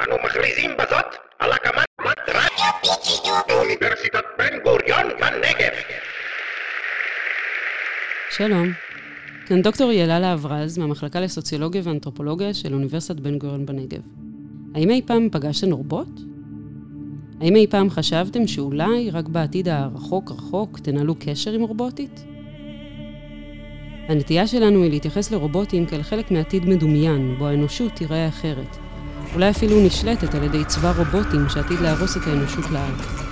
אנו מכריזים בזאת על הקמת רדיו באוניברסיטת בן גוריון בנגב. שלום, כאן דוקטור יללה אברז מהמחלקה לסוציולוגיה ואנתרופולוגיה של אוניברסיטת בן גוריון בנגב. האם אי פעם פגשתם רובוט? האם אי פעם חשבתם שאולי רק בעתיד הרחוק רחוק תנהלו קשר עם רובוטית? הנטייה שלנו היא להתייחס לרובוטים כאל חלק מעתיד מדומיין, בו האנושות תיראה אחרת. אולי אפילו נשלטת על ידי צבא רובוטים שעתיד להרוס את האנושות לארץ.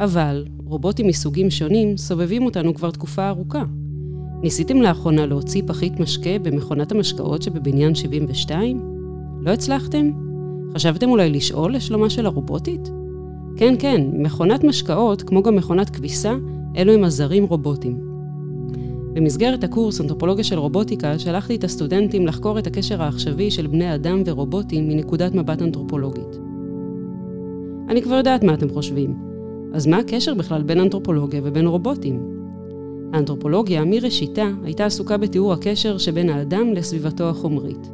אבל רובוטים מסוגים שונים סובבים אותנו כבר תקופה ארוכה. ניסיתם לאחרונה להוציא פחית משקה במכונת המשקאות שבבניין 72? לא הצלחתם? חשבתם אולי לשאול לשלומה של הרובוטית? כן, כן, מכונת משקאות, כמו גם מכונת כביסה, אלו הם עזרים רובוטים. במסגרת הקורס אנתרופולוגיה של רובוטיקה, שלחתי את הסטודנטים לחקור את הקשר העכשווי של בני אדם ורובוטים מנקודת מבט אנתרופולוגית. אני כבר יודעת מה אתם חושבים. אז מה הקשר בכלל בין אנתרופולוגיה ובין רובוטים? האנתרופולוגיה, מראשיתה, הייתה עסוקה בתיאור הקשר שבין האדם לסביבתו החומרית.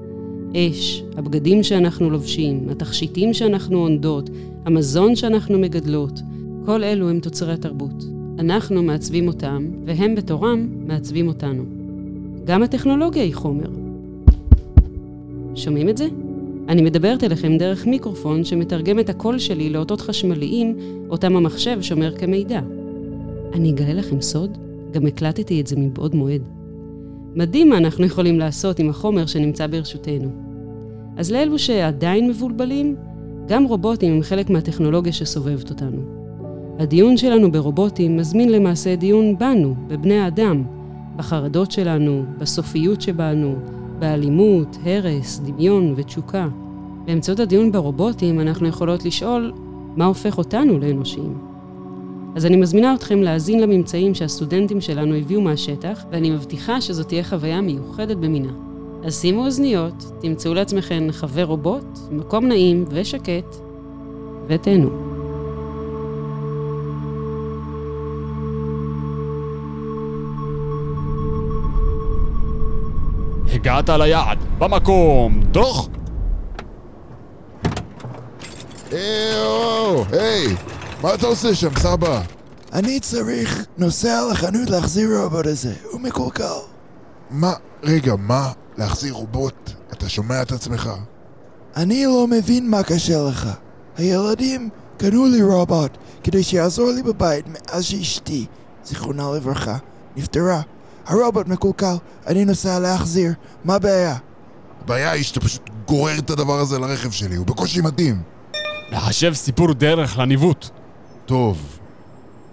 אש, הבגדים שאנחנו לובשים, התכשיטים שאנחנו עונדות, המזון שאנחנו מגדלות, כל אלו הם תוצרי תרבות. אנחנו מעצבים אותם, והם בתורם מעצבים אותנו. גם הטכנולוגיה היא חומר. שומעים את זה? אני מדברת אליכם דרך מיקרופון שמתרגם את הקול שלי לאותות חשמליים, אותם המחשב שומר כמידע. אני אגלה לכם סוד, גם הקלטתי את זה מבעוד מועד. מדהים מה אנחנו יכולים לעשות עם החומר שנמצא ברשותנו. אז לאלו שעדיין מבולבלים, גם רובוטים הם חלק מהטכנולוגיה שסובבת אותנו. הדיון שלנו ברובוטים מזמין למעשה דיון בנו, בבני האדם, בחרדות שלנו, בסופיות שבנו, באלימות, הרס, דמיון ותשוקה. באמצעות הדיון ברובוטים אנחנו יכולות לשאול מה הופך אותנו לאנושיים. אז אני מזמינה אתכם להאזין לממצאים שהסטודנטים שלנו הביאו מהשטח, ואני מבטיחה שזו תהיה חוויה מיוחדת במינה. אז שימו אוזניות, תמצאו לעצמכם חבר רובוט, מקום נעים ושקט, ותהנו. הגעת ליעד, במקום, דוח! היי, היי, מה אתה עושה שם, סבא? אני צריך נוסע לחנות להחזיר רובוט הזה, הוא מקולקל. מה, רגע, מה? להחזיר רובוט? אתה שומע את עצמך? אני לא מבין מה קשה לך. הילדים קנו לי רובוט כדי שיעזור לי בבית מאז שאשתי, זיכרונה לברכה, נפטרה. הרובוט מקולקל, אני נוסע להחזיר, מה הבעיה? הבעיה היא שאתה פשוט גורר את הדבר הזה לרכב שלי, הוא בקושי מתאים. לחשב סיפור דרך לניווט. טוב,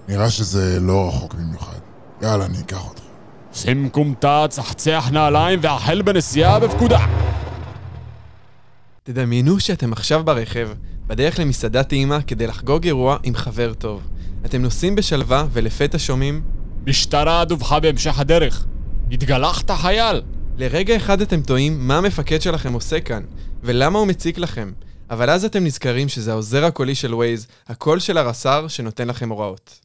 נראה שזה לא רחוק במיוחד. יאללה, אני אקח אותך. שים כומתה, צחצח נעליים והחל בנסיעה בפקודה. תדמיינו שאתם עכשיו ברכב, בדרך למסעדה טעימה כדי לחגוג אירוע עם חבר טוב. אתם נוסעים בשלווה ולפתע שומעים משטרה דווחה בהמשך הדרך. התגלחת חייל! לרגע אחד אתם תוהים מה המפקד שלכם עושה כאן, ולמה הוא מציק לכם. אבל אז אתם נזכרים שזה העוזר הקולי של Waze, הקול של הרס"ר שנותן לכם הוראות.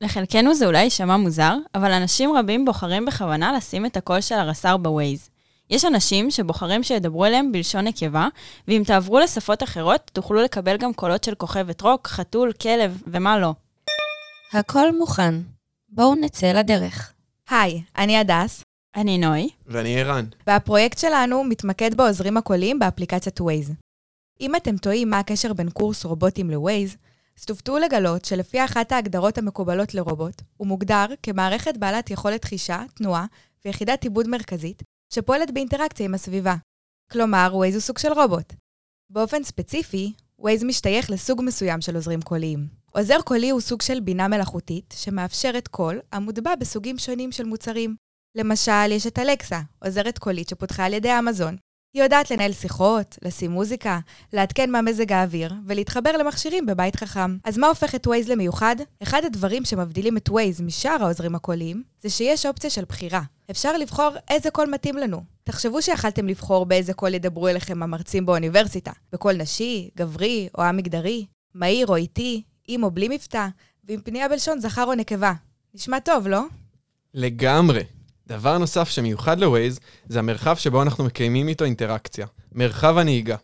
לחלקנו זה אולי יישמע מוזר, אבל אנשים רבים בוחרים בכוונה לשים את הקול של הרס"ר ב Waze. יש אנשים שבוחרים שידברו אליהם בלשון נקבה, ואם תעברו לשפות אחרות, תוכלו לקבל גם קולות של כוכבת רוק, חתול, כלב, ומה לא. הכל מוכן. בואו נצא לדרך. היי, אני הדס, אני נוי. ואני ערן. והפרויקט שלנו מתמקד בעוזרים הקוליים באפליקציית Waze. אם אתם תוהים מה הקשר בין קורס רובוטים ל-Waze, אז תופתעו לגלות שלפי אחת ההגדרות המקובלות לרובוט, הוא מוגדר כמערכת בעלת יכולת חישה, תנועה ויחידת עיבוד מרכזית, שפועלת באינטראקציה עם הסביבה. כלומר, Waze הוא סוג של רובוט. באופן ספציפי, Waze משתייך לסוג מסוים של עוזרים קוליים. עוזר קולי הוא סוג של בינה מלאכותית שמאפשרת קול המוטבע בסוגים שונים של מוצרים. למשל, יש את אלקסה, עוזרת קולית שפותחה על ידי אמזון. היא יודעת לנהל שיחות, לשים מוזיקה, לעדכן מה מזג האוויר ולהתחבר למכשירים בבית חכם. אז מה הופך את Waze למיוחד? אחד הדברים שמבדילים את Waze משאר העוזרים הקוליים זה שיש אופציה של בחירה. אפשר לבחור איזה קול מתאים לנו. תחשבו שיכלתם לבחור באיזה קול ידברו אליכם המרצים באוניברסיטה. בקול נשי, גברי או א-מגדרי, מהיר או איטי, עם או בלי מבטא, ועם פנייה בלשון זכר או נקבה. נשמע טוב, לא? לגמרי. דבר נוסף שמיוחד לווייז, זה המרחב שבו אנחנו מקיימים איתו אינטראקציה. מרחב הנהיגה.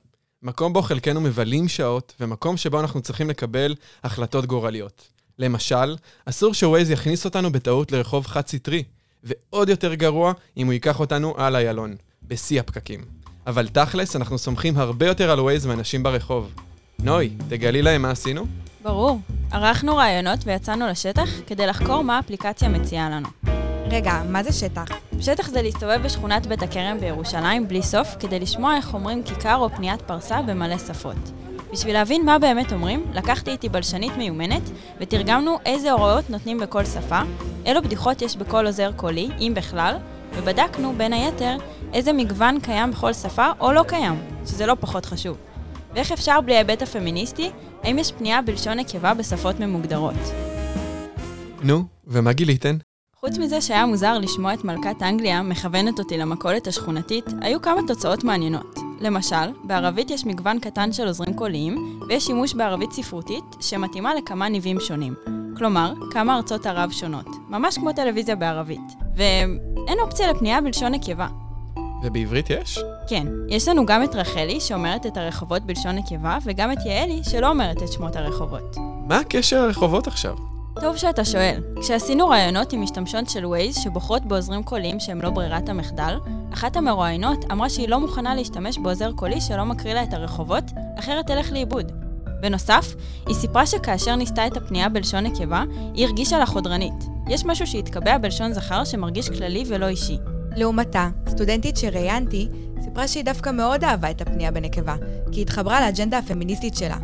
מקום בו חלקנו מבלים שעות, ומקום שבו אנחנו צריכים לקבל החלטות גורליות. למשל, אסור שווייז יכניס אותנו בטעות לרחוב חד-סטרי, ועוד יותר גרוע אם הוא ייקח אותנו על איילון, בשיא הפקקים. אבל תכלס, אנחנו סומכים הרבה יותר על ווייז מאנשים ברחוב. נוי, תגלי להם מה עשינו? ברור. ערכנו רעיונות ויצאנו לשטח כדי לחקור מה האפליקציה מציעה לנו. רגע, מה זה שטח? שטח זה להסתובב בשכונת בית הכרם בירושלים בלי סוף, כדי לשמוע איך אומרים כיכר או פניית פרסה במלא שפות. בשביל להבין מה באמת אומרים, לקחתי איתי בלשנית מיומנת, ותרגמנו איזה הוראות נותנים בכל שפה, אילו בדיחות יש בכל עוזר קולי, אם בכלל, ובדקנו, בין היתר, איזה מגוון קיים בכל שפה או לא קיים, שזה לא פחות חשוב. ואיך אפשר בלי ההיבט הפמיניסטי, האם יש פנייה בלשון נקבה בשפות ממוגדרות. נו, ומה גיליתן? חוץ מזה שהיה מוזר לשמוע את מלכת אנגליה מכוונת אותי למכולת השכונתית, היו כמה תוצאות מעניינות. למשל, בערבית יש מגוון קטן של עוזרים קוליים, ויש שימוש בערבית ספרותית שמתאימה לכמה ניבים שונים. כלומר, כמה ארצות ערב שונות, ממש כמו טלוויזיה בערבית. ואין אופציה לפנייה בלשון נקבה. ובעברית יש? כן, יש לנו גם את רחלי, שאומרת את הרחובות בלשון נקבה, וגם את יעלי, שלא אומרת את שמות הרחובות. מה הקשר הרחובות עכשיו? טוב שאתה שואל. כשעשינו ראיונות עם משתמשות של ווייז שבוחרות בעוזרים קוליים שהם לא ברירת המחדל, אחת המרואיינות אמרה שהיא לא מוכנה להשתמש בעוזר קולי שלא מקריא לה את הרחובות, אחרת תלך לאיבוד. בנוסף, היא סיפרה שכאשר ניסתה את הפנייה בלשון נקבה, היא הרגישה לה חודרנית. יש משהו שהתקבע בלשון זכר שמרגיש כללי ולא אישי. לעומתה, סטודנטית שראיינתי, סיפרה שהיא דווקא מאוד אהבה את הפנייה בנקבה, כי היא התחברה לאג'נדה הפמיניסטית שלה.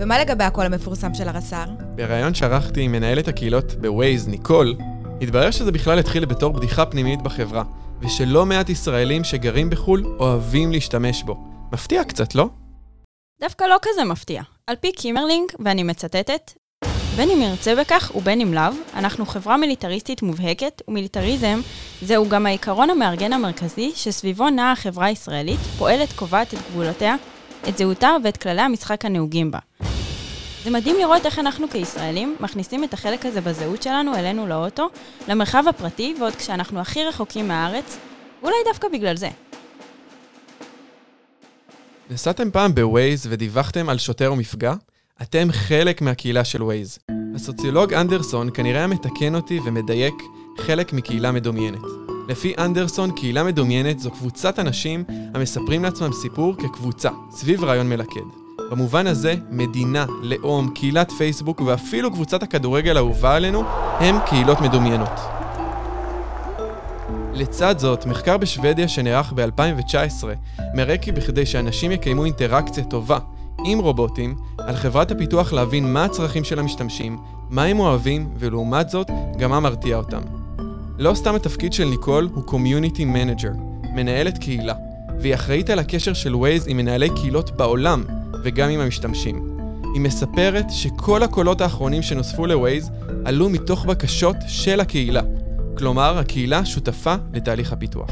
ומה לגבי הקול המפורסם של הרס"ר? בריאיון שערכתי עם מנהלת הקהילות ב Waze, ניקול, התברר שזה בכלל התחיל בתור בדיחה פנימית בחברה, ושלא מעט ישראלים שגרים בחו"ל אוהבים להשתמש בו. מפתיע קצת, לא? דווקא לא כזה מפתיע. על פי קימרלינג, ואני מצטטת, בין אם ירצה בכך ובין אם לאו, אנחנו חברה מיליטריסטית מובהקת, ומיליטריזם זהו גם העיקרון המארגן המרכזי שסביבו נעה החברה הישראלית, פועלת, קובעת את גבולותיה, את זהותה ואת כללי המשחק הנהוגים בה. זה מדהים לראות איך אנחנו כישראלים מכניסים את החלק הזה בזהות שלנו אלינו לאוטו, למרחב הפרטי, ועוד כשאנחנו הכי רחוקים מהארץ, ואולי דווקא בגלל זה. נסעתם פעם בווייז ודיווחתם על שוטר או מפגע? אתם חלק מהקהילה של ווייז. הסוציולוג אנדרסון כנראה מתקן אותי ומדייק חלק מקהילה מדומיינת. לפי אנדרסון, קהילה מדומיינת זו קבוצת אנשים המספרים לעצמם סיפור כקבוצה, סביב רעיון מלכד. במובן הזה, מדינה, לאום, קהילת פייסבוק ואפילו קבוצת הכדורגל האהובה עלינו הם קהילות מדומיינות. לצד זאת, מחקר בשוודיה שנערך ב-2019 מראה כי בכדי שאנשים יקיימו אינטראקציה טובה עם רובוטים, על חברת הפיתוח להבין מה הצרכים של המשתמשים, מה הם אוהבים, ולעומת זאת, גם מה מרתיע אותם. לא סתם התפקיד של ניקול הוא Community Manager, מנהלת קהילה, והיא אחראית על הקשר של ווייז עם מנהלי קהילות בעולם, וגם עם המשתמשים. היא מספרת שכל הקולות האחרונים שנוספו לווייז עלו מתוך בקשות של הקהילה. כלומר, הקהילה שותפה לתהליך הפיתוח.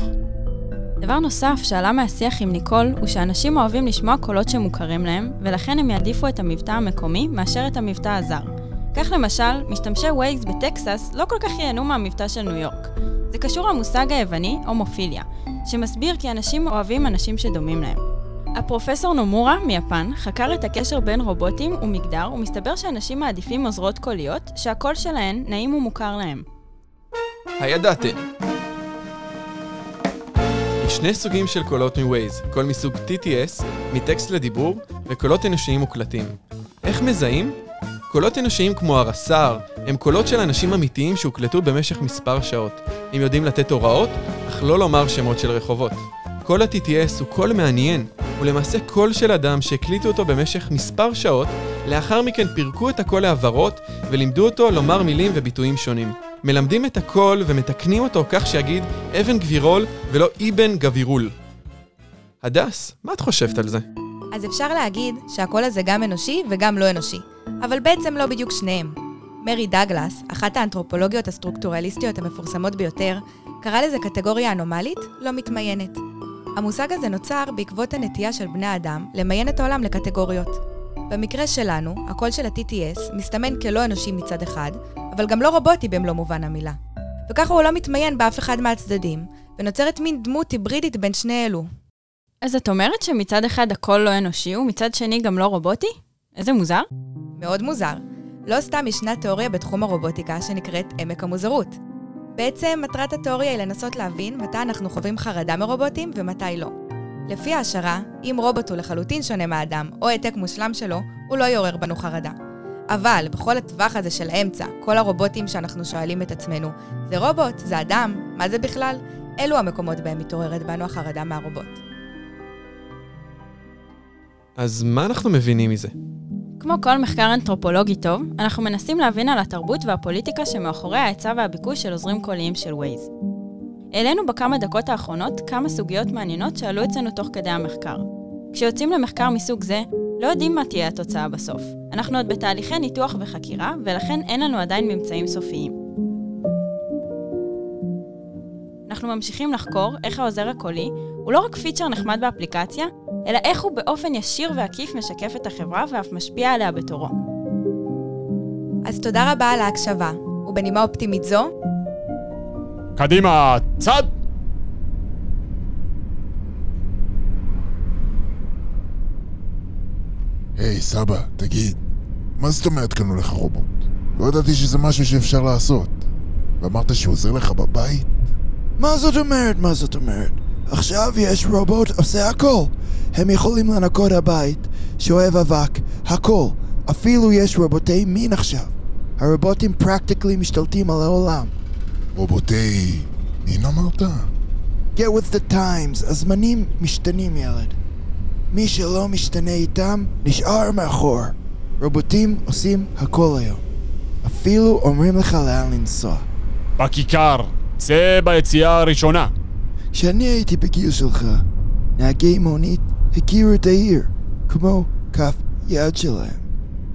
דבר נוסף שעלה מהשיח עם ניקול, הוא שאנשים אוהבים לשמוע קולות שמוכרים להם, ולכן הם יעדיפו את המבטא המקומי מאשר את המבטא הזר. כך למשל, משתמשי Waze בטקסס לא כל כך ייהנו מהמבטא של ניו יורק. זה קשור למושג היווני, הומופיליה, שמסביר כי אנשים אוהבים אנשים שדומים להם. הפרופסור נומורה מיפן חקר את הקשר בין רובוטים ומגדר, ומסתבר שאנשים מעדיפים עוזרות קוליות, שהקול שלהן נעים ומוכר להם. הידעתם. יש שני סוגים של קולות מ Waze, קול מסוג TTS, מטקסט לדיבור, וקולות אנושיים מוקלטים. איך מזהים? קולות אנושיים כמו הרס"ר, הם קולות של אנשים אמיתיים שהוקלטו במשך מספר שעות. הם יודעים לתת הוראות, אך לא לומר שמות של רחובות. קול ה-TTS הוא קול מעניין, הוא למעשה קול של אדם שהקליטו אותו במשך מספר שעות, לאחר מכן פירקו את הקול להברות, ולימדו אותו לומר מילים וביטויים שונים. מלמדים את הקול ומתקנים אותו כך שיגיד אבן גבירול ולא אבן גבירול. הדס, מה את חושבת על זה? אז אפשר להגיד שהקול הזה גם אנושי וגם לא אנושי, אבל בעצם לא בדיוק שניהם. מרי דאגלס, אחת האנתרופולוגיות הסטרוקטורליסטיות המפורסמות ביותר, קראה לזה קטגוריה אנומלית לא מתמיינת. המושג הזה נוצר בעקבות הנטייה של בני האדם למיין את העולם לקטגוריות. במקרה שלנו, הקול של ה-TTS מסתמן כלא אנושי מצד אחד, אבל גם לא רובוטי במלוא מובן המילה. וככה הוא לא מתמיין באף אחד מהצדדים, ונוצרת מין דמות היברידית בין שני אלו. אז את אומרת שמצד אחד הכל לא אנושי, ומצד שני גם לא רובוטי? איזה מוזר. מאוד מוזר. לא סתם ישנה תיאוריה בתחום הרובוטיקה שנקראת עמק המוזרות. בעצם מטרת התיאוריה היא לנסות להבין מתי אנחנו חווים חרדה מרובוטים ומתי לא. לפי ההשערה, אם רובוט הוא לחלוטין שונה מהאדם, או העתק מושלם שלו, הוא לא יעורר בנו חרדה. אבל בכל הטווח הזה של האמצע, כל הרובוטים שאנחנו שואלים את עצמנו, זה רובוט? זה אדם? מה זה בכלל? אלו המקומות בהם מתעוררת בנו החרדה מהרובוט. אז מה אנחנו מבינים מזה? כמו כל מחקר אנתרופולוגי טוב, אנחנו מנסים להבין על התרבות והפוליטיקה שמאחורי ההיצע והביקוש של עוזרים קוליים של ווייז. העלינו בכמה דקות האחרונות כמה סוגיות מעניינות שעלו אצלנו תוך כדי המחקר. כשיוצאים למחקר מסוג זה, לא יודעים מה תהיה התוצאה בסוף. אנחנו עוד בתהליכי ניתוח וחקירה, ולכן אין לנו עדיין ממצאים סופיים. אנחנו ממשיכים לחקור איך העוזר הקולי הוא לא רק פיצ'ר נחמד באפליקציה, אלא איך הוא באופן ישיר ועקיף משקף את החברה ואף משפיע עליה בתורו. אז תודה רבה על ההקשבה, ובנימה אופטימית זו, קדימה, צד! היי, סבא, תגיד, מה זאת אומרת קנו לך רובוט? לא ידעתי שזה משהו שאפשר לעשות. ואמרת שהוא עוזר לך בבית? מה זאת אומרת, מה זאת אומרת? עכשיו יש רובוט עושה הכל. הם יכולים לנקות הבית, שאוהב אבק, הכל. אפילו יש רובוטי מין עכשיו. הרובוטים פרקטיקלי משתלטים על העולם. רובוטי... מין אמרת? Get with the times, הזמנים משתנים ילד. מי שלא משתנה איתם, נשאר מאחור. רובוטים עושים הכל היום. אפילו אומרים לך לאן לנסוע. בכיכר, צא ביציאה הראשונה. כשאני הייתי בגיל שלך, נהגי מונית הכירו את העיר, כמו כף יד שלהם.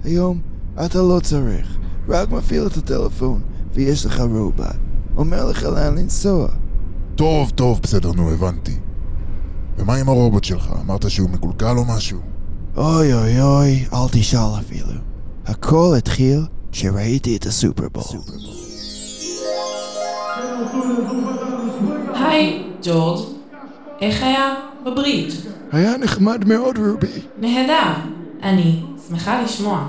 היום אתה לא צריך, רק מפעיל את הטלפון ויש לך רובוט. אומר לך לאן לנסוע. טוב, טוב, בסדר, נו, הבנתי. ומה עם הרובוט שלך? אמרת שהוא מקולקל או משהו? אוי אוי אוי, אל תשאל אפילו. הכל התחיל כשראיתי את הסופרבול. היי, ג'ורג'. איך היה בברידג'? היה נחמד מאוד, רובי. נהדר. אני שמחה לשמוע.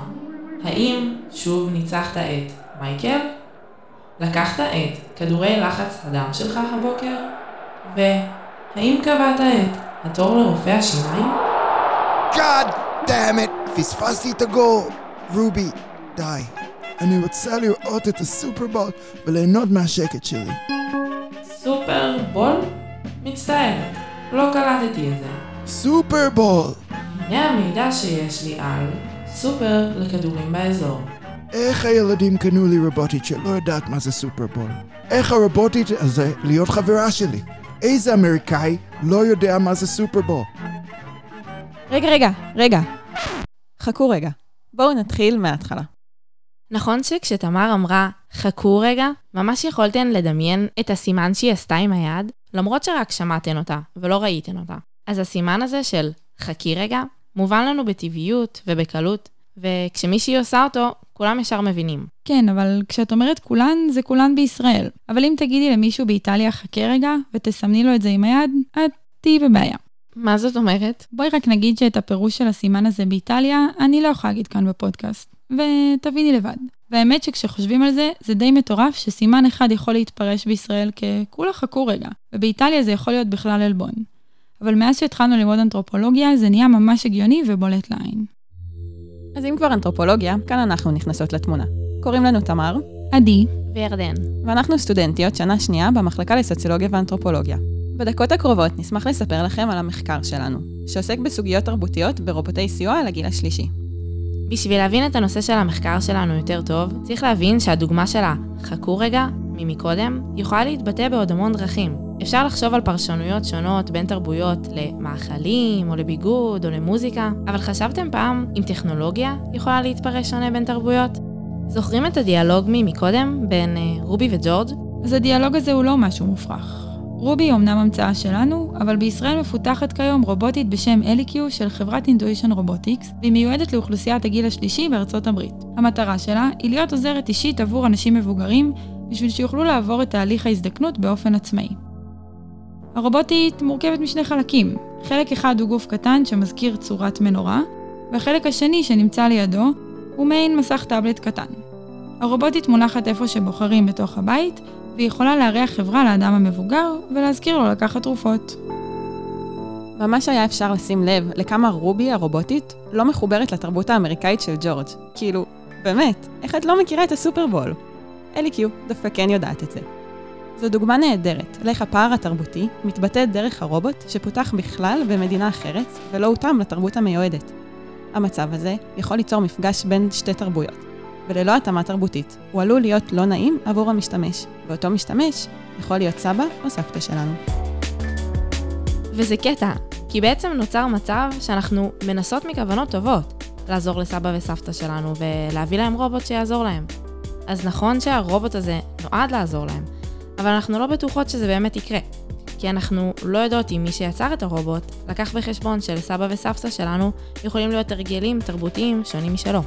האם שוב ניצחת את מייקל? לקחת את כדורי לחץ הדם שלך הבוקר? והאם קבעת את התור לרופא השיניים? God damn it! פספסתי את הגול! רובי, די. אני רוצה לראות את הסופרבול וליהנות מהשקט שלי. סופר בול? מצטערת, לא קלטתי את זה. סופרבול! הנה המידע שיש לי על סופר לכדורים באזור. איך הילדים קנו לי רובוטית שלא יודעת מה זה סופרבול? איך הרובוטית הזה להיות חברה שלי? איזה אמריקאי לא יודע מה זה סופרבול? רגע, רגע, רגע. חכו רגע. בואו נתחיל מההתחלה. נכון שכשתמר אמרה חכו רגע, ממש יכולתן לדמיין את הסימן שהיא עשתה עם היד, למרות שרק שמעתן אותה ולא ראיתן אותה. אז הסימן הזה של חכי רגע, מובן לנו בטבעיות ובקלות, וכשמישהי עושה אותו, כולם ישר מבינים. כן, אבל כשאת אומרת כולן, זה כולן בישראל. אבל אם תגידי למישהו באיטליה חכה רגע, ותסמני לו את זה עם היד, את תהיי בבעיה. מה זאת אומרת? בואי רק נגיד שאת הפירוש של הסימן הזה באיטליה, אני לא יכולה להגיד כאן בפודקאסט. ותביני לבד. והאמת שכשחושבים על זה, זה די מטורף שסימן אחד יכול להתפרש בישראל כ"כולה חכו רגע", ובאיטליה זה יכול להיות בכלל עלבון. אבל מאז שהתחלנו ללמוד אנתרופולוגיה, זה נהיה ממש הגיוני ובולט לעין. אז אם כבר אנתרופולוגיה, כאן אנחנו נכנסות לתמונה. קוראים לנו תמר, עדי וירדן. ואנחנו סטודנטיות שנה שנייה במחלקה לסוציולוגיה ואנתרופולוגיה. בדקות הקרובות נשמח לספר לכם על המחקר שלנו, שעוסק בסוגיות תרבותיות ברובוטי סיוע לגיל השלישי. בשביל להבין את הנושא של המחקר שלנו יותר טוב, צריך להבין שהדוגמה של ה"חכו רגע" ממקודם יכולה להתבטא בעוד המון דרכים. אפשר לחשוב על פרשנויות שונות בין תרבויות למאכלים, או לביגוד, או למוזיקה, אבל חשבתם פעם אם טכנולוגיה יכולה להתפרש שונה בין תרבויות? זוכרים את הדיאלוג ממקודם בין uh, רובי וג'ורג'? אז הדיאלוג הזה הוא לא משהו מופרך. רובי היא אמנם המצאה שלנו, אבל בישראל מפותחת כיום רובוטית בשם אליקיו של חברת אינטואישן רובוטיקס, והיא מיועדת לאוכלוסיית הגיל השלישי בארצות הברית. המטרה שלה היא להיות עוזרת אישית עבור אנשים מבוגרים, בשביל שיוכלו לעבור את תהליך ההזדקנות באופן עצמאי. הרובוטית מורכבת משני חלקים. חלק אחד הוא גוף קטן שמזכיר צורת מנורה, והחלק השני שנמצא לידו הוא מעין מסך טאבלט קטן. הרובוטית מונחת איפה שבוחרים בתוך הבית, והיא יכולה לארח חברה לאדם המבוגר ולהזכיר לו לקחת תרופות. ממש היה אפשר לשים לב לכמה רובי הרובוטית לא מחוברת לתרבות האמריקאית של ג'ורג'. כאילו, באמת, איך את לא מכירה את הסופרבול? אלי קיו דווקא כן יודעת את זה. זו דוגמה נהדרת לאיך הפער התרבותי מתבטא דרך הרובוט שפותח בכלל במדינה אחרת ולא הותאם לתרבות המיועדת. המצב הזה יכול ליצור מפגש בין שתי תרבויות, וללא התאמה תרבותית, הוא עלול להיות לא נעים עבור המשתמש, ואותו משתמש יכול להיות סבא או סבתא שלנו. וזה קטע, כי בעצם נוצר מצב שאנחנו מנסות מכוונות טובות לעזור לסבא וסבתא שלנו ולהביא להם רובוט שיעזור להם. אז נכון שהרובוט הזה נועד לעזור להם, אבל אנחנו לא בטוחות שזה באמת יקרה. כי אנחנו לא יודעות אם מי שיצר את הרובוט לקח בחשבון שלסבא וסבתא שלנו יכולים להיות הרגלים תרבותיים שונים משלו.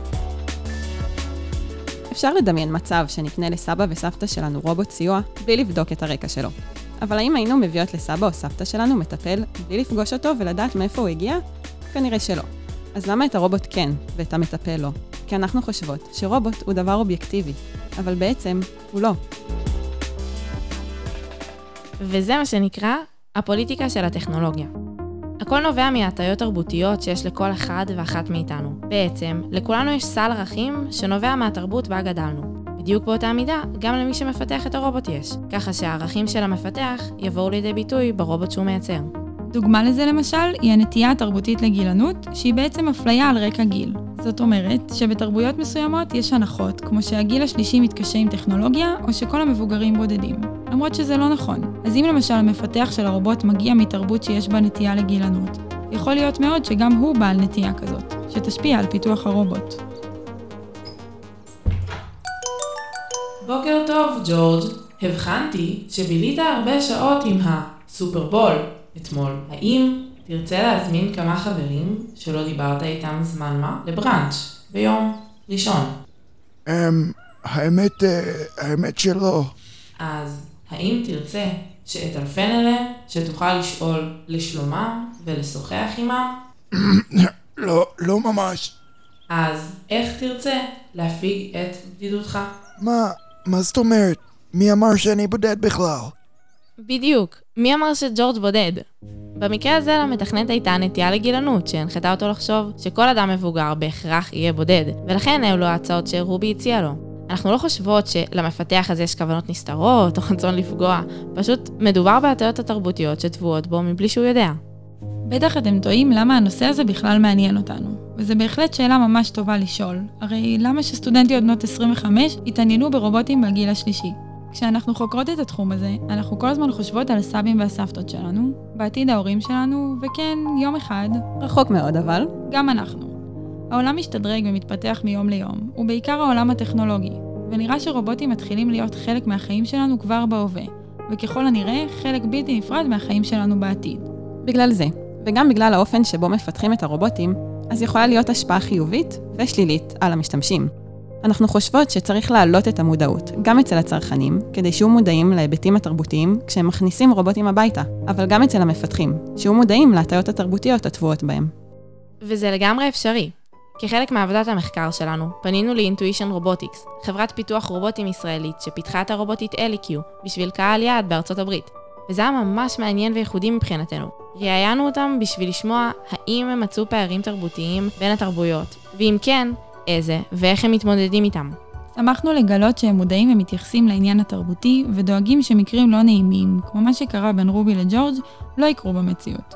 אפשר לדמיין מצב שנקנה לסבא וסבתא שלנו רובוט סיוע בלי לבדוק את הרקע שלו. אבל האם היינו מביאות לסבא או סבתא שלנו מטפל בלי לפגוש אותו ולדעת מאיפה הוא הגיע? כנראה שלא. אז למה את הרובוט כן ואת המטפל לא? כי אנחנו חושבות שרובוט הוא דבר אובייקטיבי, אבל בעצם הוא לא. וזה מה שנקרא הפוליטיקה של הטכנולוגיה. הכל נובע מהטיות תרבותיות שיש לכל אחד ואחת מאיתנו. בעצם, לכולנו יש סל ערכים שנובע מהתרבות בה גדלנו. בדיוק באותה מידה, גם למי שמפתח את הרובוט יש, ככה שהערכים של המפתח יבואו לידי ביטוי ברובוט שהוא מייצר. דוגמה לזה למשל היא הנטייה התרבותית לגילנות, שהיא בעצם אפליה על רקע גיל. זאת אומרת שבתרבויות מסוימות יש הנחות, כמו שהגיל השלישי מתקשה עם טכנולוגיה, או שכל המבוגרים בודדים. למרות שזה לא נכון. אז אם למשל המפתח של הרובוט מגיע מתרבות שיש בה נטייה לגילנות, יכול להיות מאוד שגם הוא בעל נטייה כזאת, שתשפיע על פיתוח הרובוט. בוקר טוב, ג'ורג'. הבחנתי שבילית הרבה שעות עם הסופרבול אתמול. האם תרצה להזמין כמה חברים שלא דיברת איתם זמן מה לבראנץ' ביום ראשון? אמ, האמת, אה, האמת שלא. אז האם תרצה שאטלפן אליהם, שתוכל לשאול לשלומם ולשוחח עמם? לא, לא ממש. אז איך תרצה להפיג את בדידותך? מה, מה זאת אומרת? מי אמר שאני בודד בכלל? בדיוק. מי אמר שג'ורג' בודד? במקרה הזה למתכנת הייתה נטייה לגילנות, שהנחתה אותו לחשוב שכל אדם מבוגר בהכרח יהיה בודד, ולכן אלו ההצעות שרובי הציע לו. אנחנו לא חושבות שלמפתח הזה יש כוונות נסתרות או רצון לפגוע, פשוט מדובר בהטיות התרבותיות שטבועות בו מבלי שהוא יודע. בטח אתם תוהים למה הנושא הזה בכלל מעניין אותנו, וזו בהחלט שאלה ממש טובה לשאול. הרי למה שסטודנטיות בנות 25 יתעניינו ברובוטים בגיל השלישי? כשאנחנו חוקרות את התחום הזה, אנחנו כל הזמן חושבות על הסבים והסבתות שלנו, בעתיד ההורים שלנו, וכן, יום אחד... רחוק מאוד אבל. גם אנחנו. העולם משתדרג ומתפתח מיום ליום, ובעיקר העולם הטכנולוגי, ונראה שרובוטים מתחילים להיות חלק מהחיים שלנו כבר בהווה, וככל הנראה, חלק בלתי נפרד מהחיים שלנו בעתיד. בגלל זה, וגם בגלל האופן שבו מפתחים את הרובוטים, אז יכולה להיות השפעה חיובית ושלילית על המשתמשים. אנחנו חושבות שצריך להעלות את המודעות, גם אצל הצרכנים, כדי שיהיו מודעים להיבטים התרבותיים כשהם מכניסים רובוטים הביתה, אבל גם אצל המפתחים, שיהיו מודעים להטיות התרבותיות הטבועות בהם. וזה לגמרי אפשרי. כחלק מעבודת המחקר שלנו, פנינו לאינטואישן רובוטיקס, חברת פיתוח רובוטים ישראלית שפיתחה את הרובוטית אליקיו בשביל קהל יעד בארצות הברית. וזה היה ממש מעניין וייחודי מבחינתנו. ראיינו אותם בשביל לשמוע האם הם מצאו פערים תרבותיים בין התרבויות, ואם כן, איזה, ואיך הם מתמודדים איתם. שמחנו לגלות שהם מודעים ומתייחסים לעניין התרבותי, ודואגים שמקרים לא נעימים, כמו מה שקרה בין רובי לג'ורג', לא יקרו במציאות.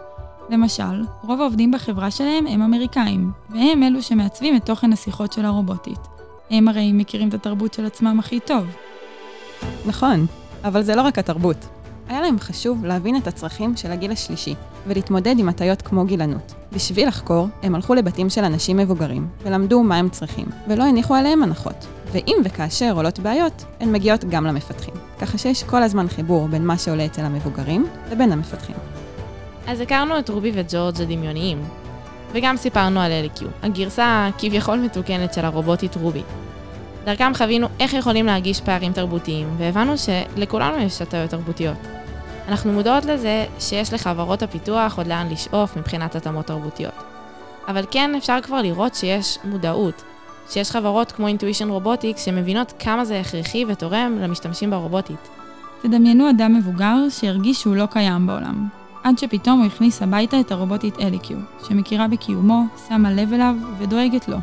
למשל, רוב העובדים בחברה שלהם הם אמריקאים, והם אלו שמעצבים את תוכן השיחות של הרובוטית. הם הרי מכירים את התרבות של עצמם הכי טוב. נכון, אבל זה לא רק התרבות. היה להם חשוב להבין את הצרכים של הגיל השלישי, ולהתמודד עם הטיות כמו גילנות. בשביל לחקור, הם הלכו לבתים של אנשים מבוגרים, ולמדו מה הם צריכים, ולא הניחו עליהם הנחות. ואם וכאשר עולות בעיות, הן מגיעות גם למפתחים. ככה שיש כל הזמן חיבור בין מה שעולה אצל המבוגרים לבין המפתחים. אז הכרנו את רובי וג'ורג' הדמיוניים, וגם סיפרנו על אליקיו, הגרסה הכביכול מתוקנת של הרובוטית רובי. דרכם חווינו איך יכולים להרגיש פערים תרבותיים, והבנו שלכולנו יש הטיות תרבותיות. אנחנו מודעות לזה שיש לחברות הפיתוח עוד לאן לשאוף מבחינת התאמות תרבותיות. אבל כן אפשר כבר לראות שיש מודעות, שיש חברות כמו Intuition Robotics שמבינות כמה זה הכרחי ותורם למשתמשים ברובוטית. תדמיינו אדם מבוגר שהרגיש שהוא לא קיים בעולם. עד שפתאום הוא הכניס הביתה את הרובוטית אליקיו, שמכירה בקיומו, שמה לב אליו ודואגת לו.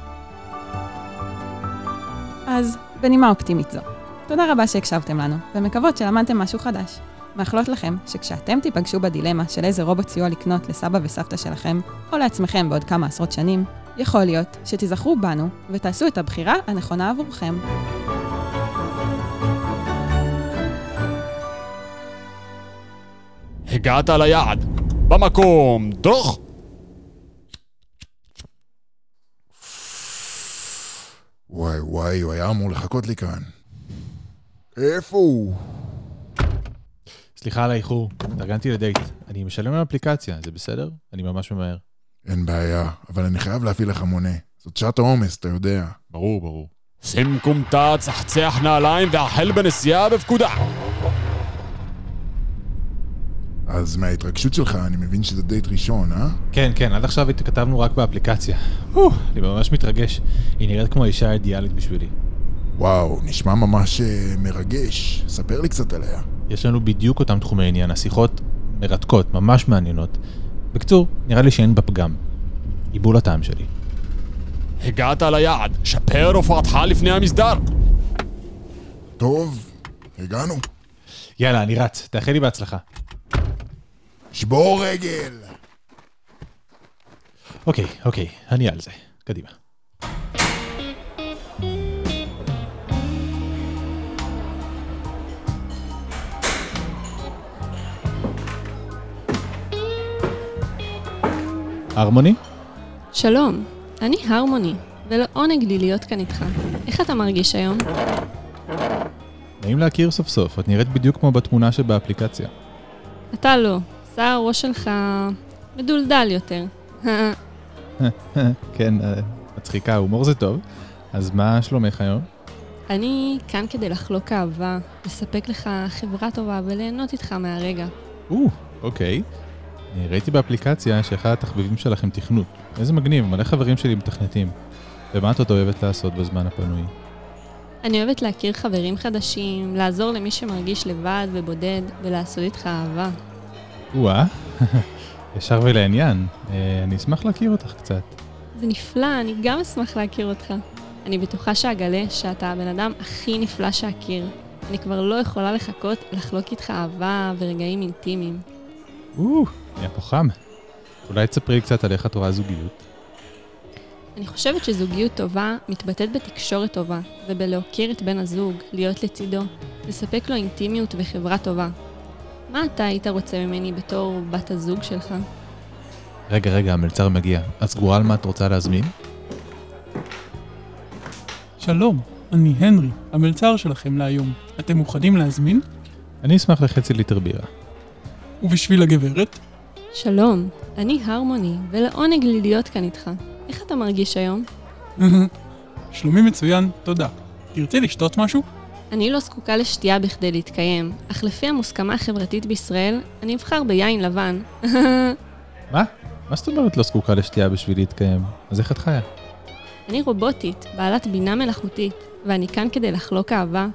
אז בנימה אופטימית זו, תודה רבה שהקשבתם לנו, ומקוות שלמדתם משהו חדש. מאחלות לכם שכשאתם תיפגשו בדילמה של איזה רובוט סיוע לקנות לסבא וסבתא שלכם, או לעצמכם בעוד כמה עשרות שנים, יכול להיות שתיזכרו בנו ותעשו את הבחירה הנכונה עבורכם. הגעת ליעד. במקום, דוח! וואי וואי, הוא היה אמור לחכות לי כאן. איפה הוא? סליחה על האיחור, התארגנתי לדייט. אני משלם על אפליקציה, זה בסדר? אני ממש ממהר. אין בעיה, אבל אני חייב להפעיל לך מונה. זאת שעת העומס, אתה יודע. ברור, ברור. שים כומתה, צחצח נעליים והחל בנסיעה בפקודה. אז מההתרגשות שלך, אני מבין שזה דייט ראשון, אה? כן, כן, עד עכשיו התכתבנו רק באפליקציה. או, אני ממש מתרגש. היא נראית כמו האישה האידיאלית בשבילי. וואו, נשמע ממש uh, מרגש. ספר לי קצת עליה. יש לנו בדיוק אותם תחומי עניין, השיחות מרתקות, ממש מעניינות. בקיצור, נראה לי שאין בה פגם. עיבול הטעם שלי. הגעת ליעד, שפר הופעתך לפני המסדר. טוב, הגענו. יאללה, אני רץ, תאחל לי בהצלחה. שבור רגל! אוקיי, אוקיי, אני על זה. קדימה. הרמוני? שלום, אני הרמוני, ולעונג לי להיות כאן איתך. איך אתה מרגיש היום? נעים להכיר סוף סוף, את נראית בדיוק כמו בתמונה שבאפליקציה. אתה לא, שיער הראש שלך מדולדל יותר. כן, מצחיקה, הומור זה טוב. אז מה שלומך היום? אני כאן כדי לחלוק אהבה, לספק לך חברה טובה וליהנות איתך מהרגע. או, אוקיי. אני ראיתי באפליקציה שאחד התחביבים שלכם תכנות. איזה מגניב, מלא חברים שלי מתכנתים. ומה את עוד אוהבת לעשות בזמן הפנוי? אני אוהבת להכיר חברים חדשים, לעזור למי שמרגיש לבד ובודד, ולעשות איתך אהבה. או-אה, ישר ולעניין. אה, אני אשמח להכיר אותך קצת. זה נפלא, אני גם אשמח להכיר אותך. אני בטוחה שאגלה שאתה הבן אדם הכי נפלא שאכיר. אני כבר לא יכולה לחכות לחלוק איתך אהבה ורגעים אינטימיים. או, נהיה פה חם. אולי תספרי לי קצת על איך את רואה זוגיות. אני חושבת שזוגיות טובה מתבטאת בתקשורת טובה, ובלהוקיר את בן הזוג, להיות לצידו, לספק לו אינטימיות וחברה טובה. מה אתה היית רוצה ממני בתור בת הזוג שלך? רגע, רגע, המלצר מגיע. את סגורה על מה את רוצה להזמין? שלום, אני הנרי, המלצר שלכם להיום. אתם מוכנים להזמין? אני אשמח לחצי ליטר בירה. ובשביל הגברת? שלום, אני הרמוני, ולעונג לי להיות כאן איתך. איך אתה מרגיש היום? שלומי מצוין, תודה. תרצי לשתות משהו? אני לא זקוקה לשתייה בכדי להתקיים, אך לפי המוסכמה החברתית בישראל, אני אבחר ביין לבן. מה? מה זאת אומרת לא זקוקה לשתייה בשביל להתקיים? אז איך את חיה? אני רובוטית, בעלת בינה מלאכותית, ואני כאן כדי לחלוק אהבה,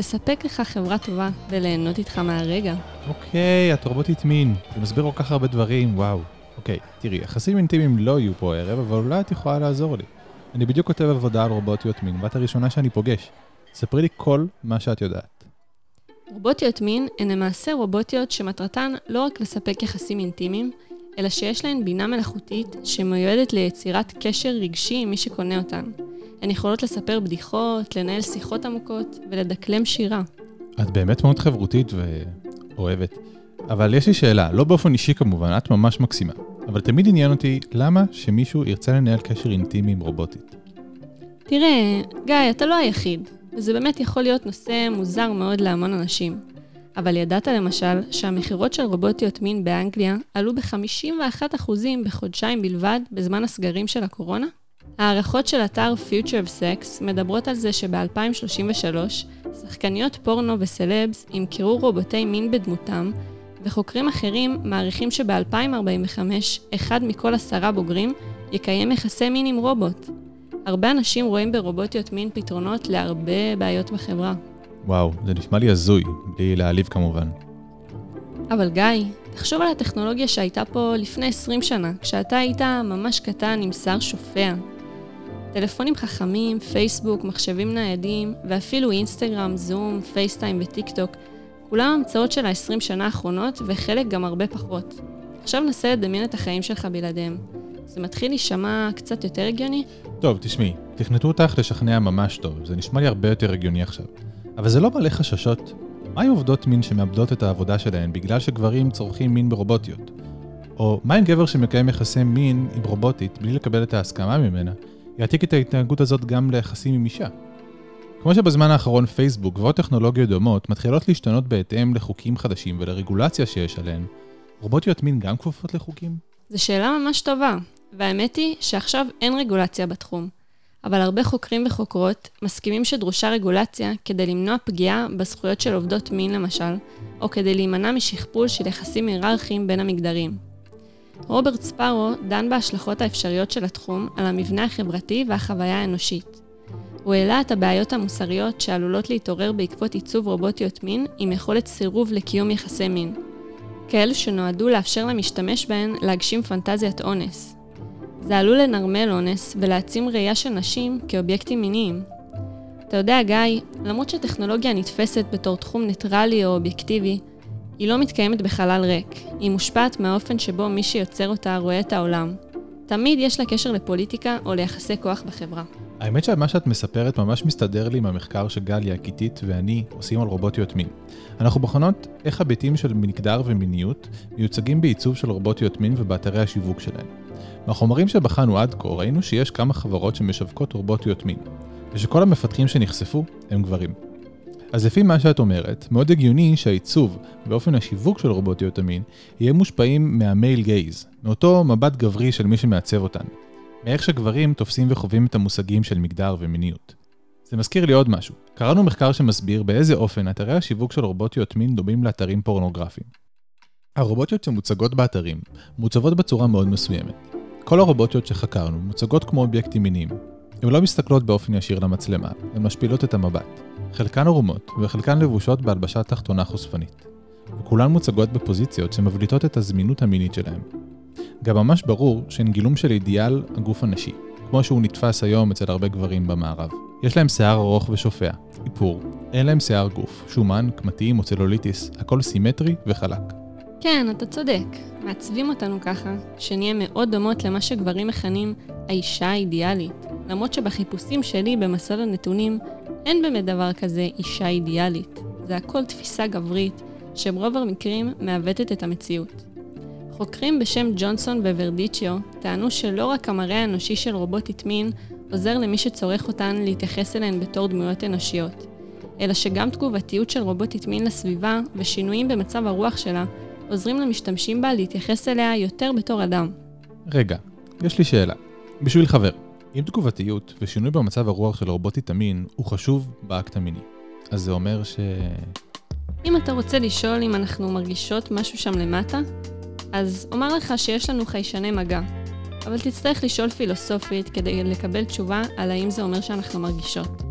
לספק לך חברה טובה וליהנות איתך מהרגע. אוקיי, את רובוטית מין. זה מסביר כל כך הרבה דברים, וואו. אוקיי, תראי, יחסים אינטימיים לא יהיו פה הערב, אבל אולי את יכולה לעזור לי. אני בדיוק כותב עבודה על רובוטיות מין, ואת הראשונה שאני פוגש. ספרי לי כל מה שאת יודעת. רובוטיות מין הן למעשה רובוטיות שמטרתן לא רק לספק יחסים אינטימיים, אלא שיש להן בינה מלאכותית שמיועדת ליצירת קשר רגשי עם מי שקונה אותן. הן יכולות לספר בדיחות, לנהל שיחות עמוקות ולדקלם שירה. את באמת מאוד חברותית ואוהבת. אבל יש לי שאלה, לא באופן אישי כמובן, את ממש מקסימה. אבל תמיד עניין אותי, למה שמישהו ירצה לנהל קשר אינטימי עם רובוטית? תראה, גיא, אתה לא היחיד, וזה באמת יכול להיות נושא מוזר מאוד להמון אנשים. אבל ידעת למשל שהמכירות של רובוטיות מין באנגליה עלו ב-51% בחודשיים בלבד בזמן הסגרים של הקורונה? הערכות של אתר Future of Sex מדברות על זה שב-2033 שחקניות פורנו וסלבס ימכרו רובוטי מין בדמותם, וחוקרים אחרים מעריכים שב-2045 אחד מכל עשרה בוגרים יקיים יחסי מין עם רובוט. הרבה אנשים רואים ברובוטיות מין פתרונות להרבה בעיות בחברה. וואו, זה נשמע לי הזוי, בלי להעליב כמובן. אבל גיא, תחשוב על הטכנולוגיה שהייתה פה לפני 20 שנה, כשאתה היית ממש קטן עם שיער שופע. טלפונים חכמים, פייסבוק, מחשבים ניידים, ואפילו אינסטגרם, זום, פייסטיים וטיק טוק, כולם המצאות של ה-20 שנה האחרונות, וחלק גם הרבה פחות. עכשיו נסה לדמיין את החיים שלך בלעדיהם. זה מתחיל להישמע קצת יותר הגיוני? טוב, תשמעי, תכנתו אותך לשכנע ממש טוב, זה נשמע לי הרבה יותר הגיוני עכשיו. אבל זה לא מלא חששות. מה עם עובדות מין שמאבדות את העבודה שלהן בגלל שגברים צורכים מין ברובוטיות? או מה עם גבר שמקיים יחסי מין עם רובוטית בלי לקבל את ההסכמה ממנה, יעתיק את ההתנהגות הזאת גם ליחסים עם אישה? כמו שבזמן האחרון פייסבוק ועוד טכנולוגיות דומות מתחילות להשתנות בהתאם לחוקים חדשים ולרגולציה שיש עליהן, רובוטיות מין גם כפופות לחוקים? זו שאלה ממש טובה, והאמת היא שעכשיו אין רגולציה בתחום. אבל הרבה חוקרים וחוקרות מסכימים שדרושה רגולציה כדי למנוע פגיעה בזכויות של עובדות מין למשל, או כדי להימנע משכפול של יחסים היררכיים בין המגדרים. רוברט ספארו דן בהשלכות האפשריות של התחום על המבנה החברתי והחוויה האנושית. הוא העלה את הבעיות המוסריות שעלולות להתעורר בעקבות עיצוב רובוטיות מין עם יכולת סירוב לקיום יחסי מין. כאלו שנועדו לאפשר למשתמש בהן להגשים פנטזיית אונס. זה עלול לנרמל אונס ולהעצים ראייה של נשים כאובייקטים מיניים. אתה יודע, גיא, למרות שטכנולוגיה נתפסת בתור תחום ניטרלי או אובייקטיבי, היא לא מתקיימת בחלל ריק. היא מושפעת מהאופן שבו מי שיוצר אותה רואה את העולם. תמיד יש לה קשר לפוליטיקה או ליחסי כוח בחברה. האמת שמה שאת מספרת ממש מסתדר לי עם המחקר שגליה, קיטית ואני עושים על רובוטיות מין. אנחנו בוחנות איך היבטים של מגדר ומיניות מיוצגים בעיצוב של רובוטיות מין ובאתרי השיווק שלהם. מהחומרים שבחנו עד כה ראינו שיש כמה חברות שמשווקות רובוטיות מין, ושכל המפתחים שנחשפו הם גברים. אז לפי מה שאת אומרת, מאוד הגיוני שהעיצוב באופן השיווק של רובוטיות המין יהיה מושפעים מהמייל גייז, מאותו מבט גברי של מי שמעצב אותן, מאיך שגברים תופסים וחווים את המושגים של מגדר ומיניות. זה מזכיר לי עוד משהו, קראנו מחקר שמסביר באיזה אופן אתרי השיווק של רובוטיות מין דומים לאתרים פורנוגרפיים. הרובוטיות שמוצגות באתרים מוצבות בצורה מאוד מסוימת. כל הרובוטיות שחקרנו מוצגות כמו אובייקטים מיניים. הן לא מסתכלות באופן ישיר למצלמה, הן משפילות את המבט. חלקן ערומות וחלקן לבושות בהלבשה תחתונה חושפנית. וכולן מוצגות בפוזיציות שמבליטות את הזמינות המינית שלהן. גם ממש ברור שהן גילום של אידיאל הגוף הנשי, כמו שהוא נתפס היום אצל הרבה גברים במערב. יש להם שיער ארוך ושופע, איפור, אין להם שיער גוף, שומן, קמטים או צלוליטיס, הכל סימטרי וחלק. כן, אתה צודק. מעצבים אותנו ככה, שנהיה מאוד דומות למה שגברים מכנים האישה האידיאלית. למרות שבחיפושים שלי במסד הנתונים, אין באמת דבר כזה אישה אידיאלית. זה הכל תפיסה גברית, שברוב המקרים מעוותת את המציאות. חוקרים בשם ג'ונסון וורדיצ'יו טענו שלא רק המראה האנושי של רובוטית מין עוזר למי שצורך אותן להתייחס אליהן בתור דמויות אנושיות, אלא שגם תגובתיות של רובוטית מין לסביבה ושינויים במצב הרוח שלה עוזרים למשתמשים בה להתייחס אליה יותר בתור אדם. רגע, יש לי שאלה. בשביל חבר, אם תגובתיות ושינוי במצב הרוח של רובוטית המין הוא חשוב באקט המיני, אז זה אומר ש... אם אתה רוצה לשאול אם אנחנו מרגישות משהו שם למטה, אז אומר לך שיש לנו חיישני מגע, אבל תצטרך לשאול פילוסופית כדי לקבל תשובה על האם זה אומר שאנחנו מרגישות.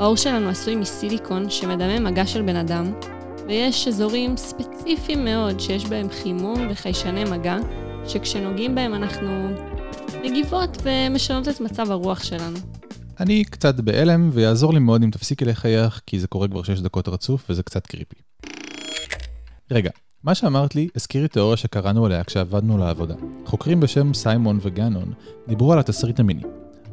העור שלנו עשוי מסיליקון שמדמה מגע של בן אדם, ויש אזורים ספציפיים מאוד שיש בהם חימום וחיישני מגע, שכשנוגעים בהם אנחנו מגיבות ומשנות את מצב הרוח שלנו. אני קצת בהלם, ויעזור לי מאוד אם תפסיקי לחייך, כי זה קורה כבר 6 דקות רצוף וזה קצת קריפי. רגע, מה שאמרת לי הזכיר לי תיאוריה שקראנו עליה כשעבדנו לעבודה. חוקרים בשם סיימון וגאנון דיברו על התסריט המיני.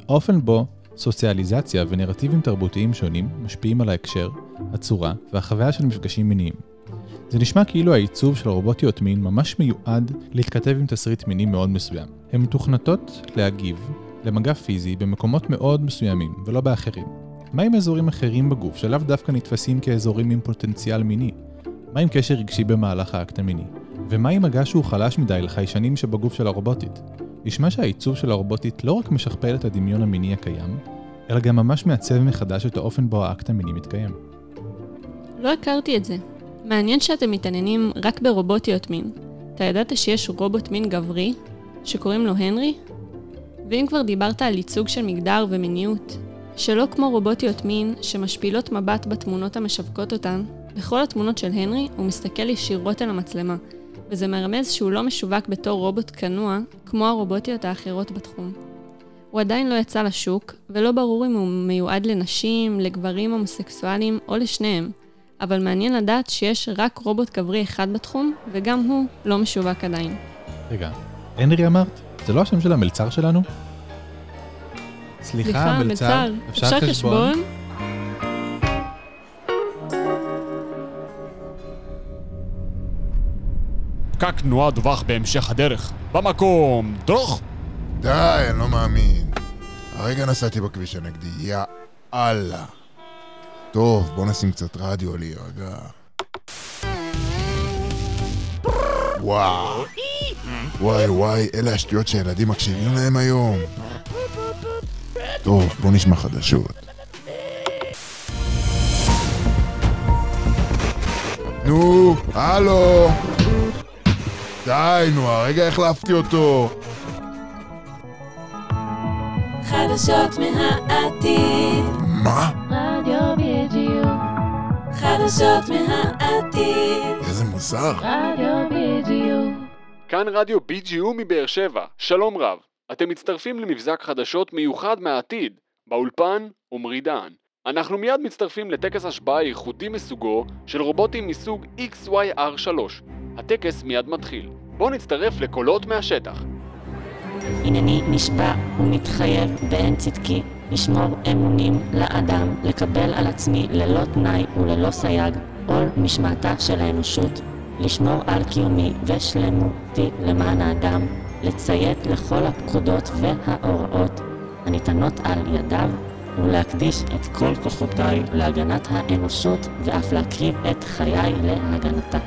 האופן בו סוציאליזציה ונרטיבים תרבותיים שונים משפיעים על ההקשר, הצורה והחוויה של מפגשים מיניים. זה נשמע כאילו העיצוב של רובוטיות מין ממש מיועד להתכתב עם תסריט מיני מאוד מסוים. הן מתוכנתות להגיב למגע פיזי במקומות מאוד מסוימים, ולא באחרים. מה עם אזורים אחרים בגוף שלאו דווקא נתפסים כאזורים עם פוטנציאל מיני? מה עם קשר רגשי במהלך האקט המיני? ומה עם מגע שהוא חלש מדי לחיישנים שבגוף של הרובוטית? נשמע שהעיצוב של הרובוטית לא רק משכפל את הדמיון המיני הקיים, אלא גם ממש מעצב מחדש את האופן בו האקט המיני מתקיים. לא הכרתי את זה. מעניין שאתם מתעניינים רק ברובוטיות מין. אתה ידעת שיש רובוט מין גברי, שקוראים לו הנרי? ואם כבר דיברת על ייצוג של מגדר ומיניות, שלא כמו רובוטיות מין שמשפילות מבט בתמונות המשווקות אותן, בכל התמונות של הנרי הוא מסתכל ישירות אל המצלמה, וזה מרמז שהוא לא משווק בתור רובוט כנוע, כמו הרובוטיות האחרות בתחום. הוא עדיין לא יצא לשוק, ולא ברור אם הוא מיועד לנשים, לגברים הומוסקסואלים או לשניהם, אבל מעניין לדעת שיש רק רובוט גברי אחד בתחום, וגם הוא לא משווק עדיין. רגע, הנרי אמרת? זה לא השם של המלצר שלנו? סליחה, מלצר, אפשר חשבון? פקק תנועה דווח בהמשך הדרך. במקום, דוח! די, אני לא מאמין. הרגע נסעתי בכביש הנגדי, יא אללה. טוב, בוא נשים קצת רדיו להירגע. וואו. וואי וואי, אלה השטויות שהילדים מקשיבים להם היום. טוב, בוא נשמע חדשות. נו, הלו! די, נו, הרגע החלפתי אותו. חדשות מהעתיד. מה? רדיו BGU. חדשות מהעתיד. איזה מוזר. רדיו BGU. כאן רדיו BGU מבאר שבע, שלום רב. אתם מצטרפים למבזק חדשות מיוחד מהעתיד, באולפן עמרי דן. אנחנו מיד מצטרפים לטקס השבעה ייחודי מסוגו של רובוטים מסוג XYR3. הטקס מיד מתחיל. בואו נצטרף לקולות מהשטח. הנני נשבע ומתחייב באין צדקי לשמור אמונים לאדם, לקבל על עצמי ללא תנאי וללא סייג עול משמעתה של האנושות, לשמור על קיומי ושלמותי למען האדם, לציית לכל הפקודות וההוראות הניתנות על ידיו, ולהקדיש את כל כוחותיי להגנת האנושות ואף להקריב את חיי להגנתה.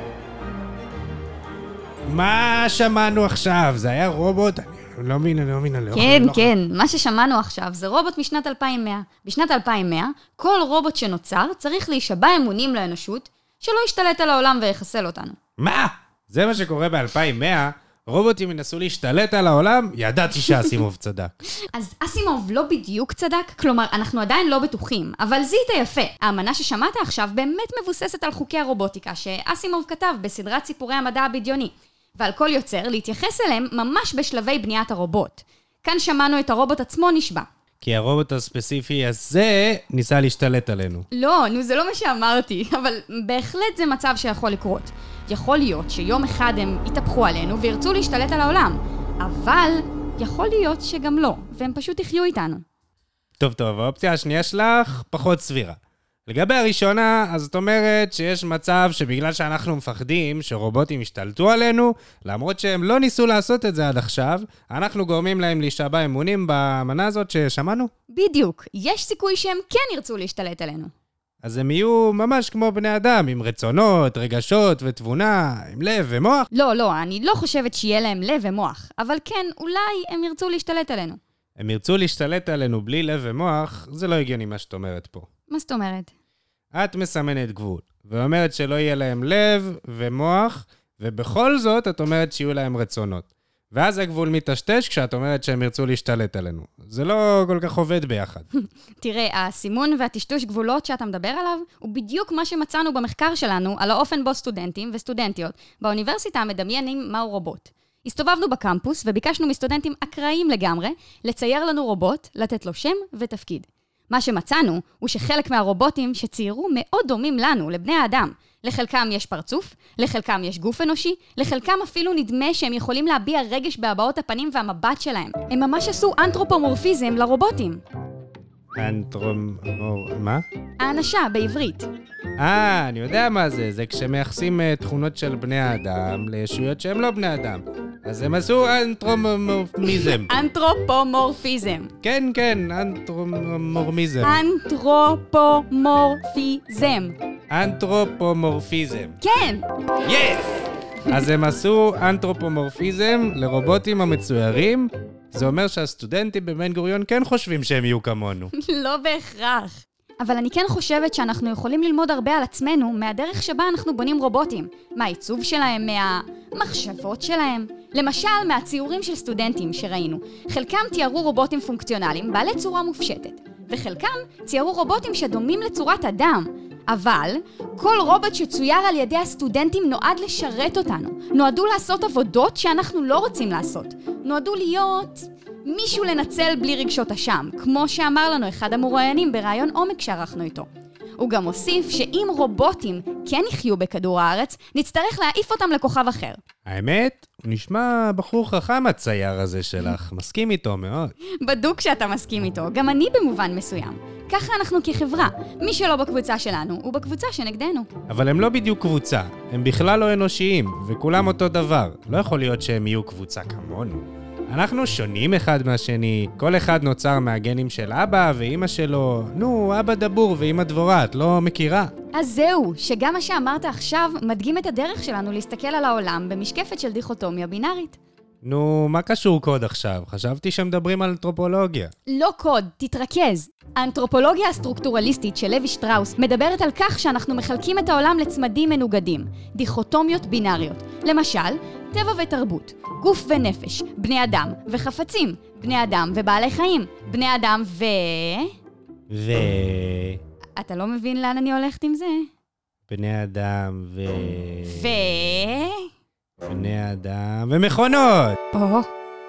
מה שמענו עכשיו? זה היה רובוט? אני לא מבין, אני לא מבין, לא. כן, לא כן, מה ששמענו עכשיו זה רובוט משנת 2100. בשנת 2100, כל רובוט שנוצר צריך להישבע אמונים לאנושות, שלא ישתלט על העולם ויחסל אותנו. מה? זה מה שקורה ב-2100? רובוטים ינסו להשתלט על העולם? ידעתי שאסימוב צדק. אז אסימוב לא בדיוק צדק, כלומר, אנחנו עדיין לא בטוחים, אבל זיהית יפה. האמנה ששמעת עכשיו באמת מבוססת על חוקי הרובוטיקה שאסימוב כתב בסדרת סיפורי המדע הבדיוני, ועל כל יוצר להתייחס אליהם ממש בשלבי בניית הרובוט. כאן שמענו את הרובוט עצמו נשבע. כי הרובוט הספציפי הזה ניסה להשתלט עלינו. לא, נו, זה לא מה שאמרתי, אבל בהחלט זה מצב שיכול לקרות. יכול להיות שיום אחד הם יתהפכו עלינו וירצו להשתלט על העולם, אבל יכול להיות שגם לא, והם פשוט יחיו איתנו. טוב, טוב, האופציה השנייה שלך פחות סבירה. לגבי הראשונה, אז את אומרת שיש מצב שבגלל שאנחנו מפחדים שרובוטים ישתלטו עלינו, למרות שהם לא ניסו לעשות את זה עד עכשיו, אנחנו גורמים להם להישבע אמונים באמנה הזאת ששמענו? בדיוק, יש סיכוי שהם כן ירצו להשתלט עלינו. אז הם יהיו ממש כמו בני אדם, עם רצונות, רגשות ותבונה, עם לב ומוח. לא, לא, אני לא חושבת שיהיה להם לב ומוח, אבל כן, אולי הם ירצו להשתלט עלינו. הם ירצו להשתלט עלינו בלי לב ומוח, זה לא הגיוני מה שאת אומרת פה. מה זאת אומרת? את מסמנת גבול, ואומרת שלא יהיה להם לב ומוח, ובכל זאת את אומרת שיהיו להם רצונות. ואז הגבול מטשטש כשאת אומרת שהם ירצו להשתלט עלינו. זה לא כל כך עובד ביחד. תראה, הסימון והטשטוש גבולות שאתה מדבר עליו, הוא בדיוק מה שמצאנו במחקר שלנו על האופן בו סטודנטים וסטודנטיות באוניברסיטה מדמיינים מהו רובוט. הסתובבנו בקמפוס וביקשנו מסטודנטים אקראיים לגמרי לצייר לנו רובוט, לתת לו שם ותפקיד. מה שמצאנו הוא שחלק מהרובוטים שציירו מאוד דומים לנו, לבני האדם. לחלקם יש פרצוף, לחלקם יש גוף אנושי, לחלקם אפילו נדמה שהם יכולים להביע רגש בהבעות הפנים והמבט שלהם. הם ממש עשו אנתרופומורפיזם לרובוטים. אנטרומור... מה? האנשה בעברית. אה, אני יודע מה זה, זה כשמייחסים אה, תכונות של בני האדם לישויות שהם לא בני אדם. אז הם עשו אנטרומורפיזם. אנתרופומורפיזם. כן, כן, אנטרומורמיזם. אנתרופומורפיזם. אנתרופומורפיזם. כן! יס! אז הם עשו אנתרופומורפיזם לרובוטים המצוירים זה אומר שהסטודנטים בבן גוריון כן חושבים שהם יהיו כמונו. לא בהכרח. אבל אני כן חושבת שאנחנו יכולים ללמוד הרבה על עצמנו מהדרך שבה אנחנו בונים רובוטים. מהעיצוב שלהם, מהמחשבות שלהם. למשל, מהציורים של סטודנטים שראינו. חלקם תיארו רובוטים פונקציונליים בעלי צורה מופשטת, וחלקם ציירו רובוטים שדומים לצורת אדם. אבל כל רובוט שצויר על ידי הסטודנטים נועד לשרת אותנו. נועדו לעשות עבודות שאנחנו לא רוצים לעשות. נועדו להיות מישהו לנצל בלי רגשות אשם, כמו שאמר לנו אחד המרואיינים בראיון עומק שערכנו איתו. הוא גם הוסיף שאם רובוטים כן יחיו בכדור הארץ, נצטרך להעיף אותם לכוכב אחר. האמת, הוא נשמע בחור חכם הצייר הזה שלך, מסכים איתו מאוד. בדוק שאתה מסכים איתו, גם אני במובן מסוים. ככה אנחנו כחברה. מי שלא בקבוצה שלנו, הוא בקבוצה שנגדנו. אבל הם לא בדיוק קבוצה, הם בכלל לא אנושיים, וכולם אותו דבר. לא יכול להיות שהם יהיו קבוצה כמונו. אנחנו שונים אחד מהשני, כל אחד נוצר מהגנים של אבא ואימא שלו. נו, אבא דבור ואימא דבורה, את לא מכירה? אז זהו, שגם מה שאמרת עכשיו מדגים את הדרך שלנו להסתכל על העולם במשקפת של דיכוטומיה בינארית. נו, מה קשור קוד עכשיו? חשבתי שמדברים על אנתרופולוגיה. לא קוד, תתרכז. האנתרופולוגיה הסטרוקטורליסטית של לוי שטראוס מדברת על כך שאנחנו מחלקים את העולם לצמדים מנוגדים, דיכוטומיות בינאריות. למשל, טבע ותרבות, גוף ונפש, בני אדם וחפצים, בני אדם ובעלי חיים, בני אדם ו... ו... אתה לא מבין לאן אני הולכת עם זה? בני אדם ו... ו... בני אדם ומכונות!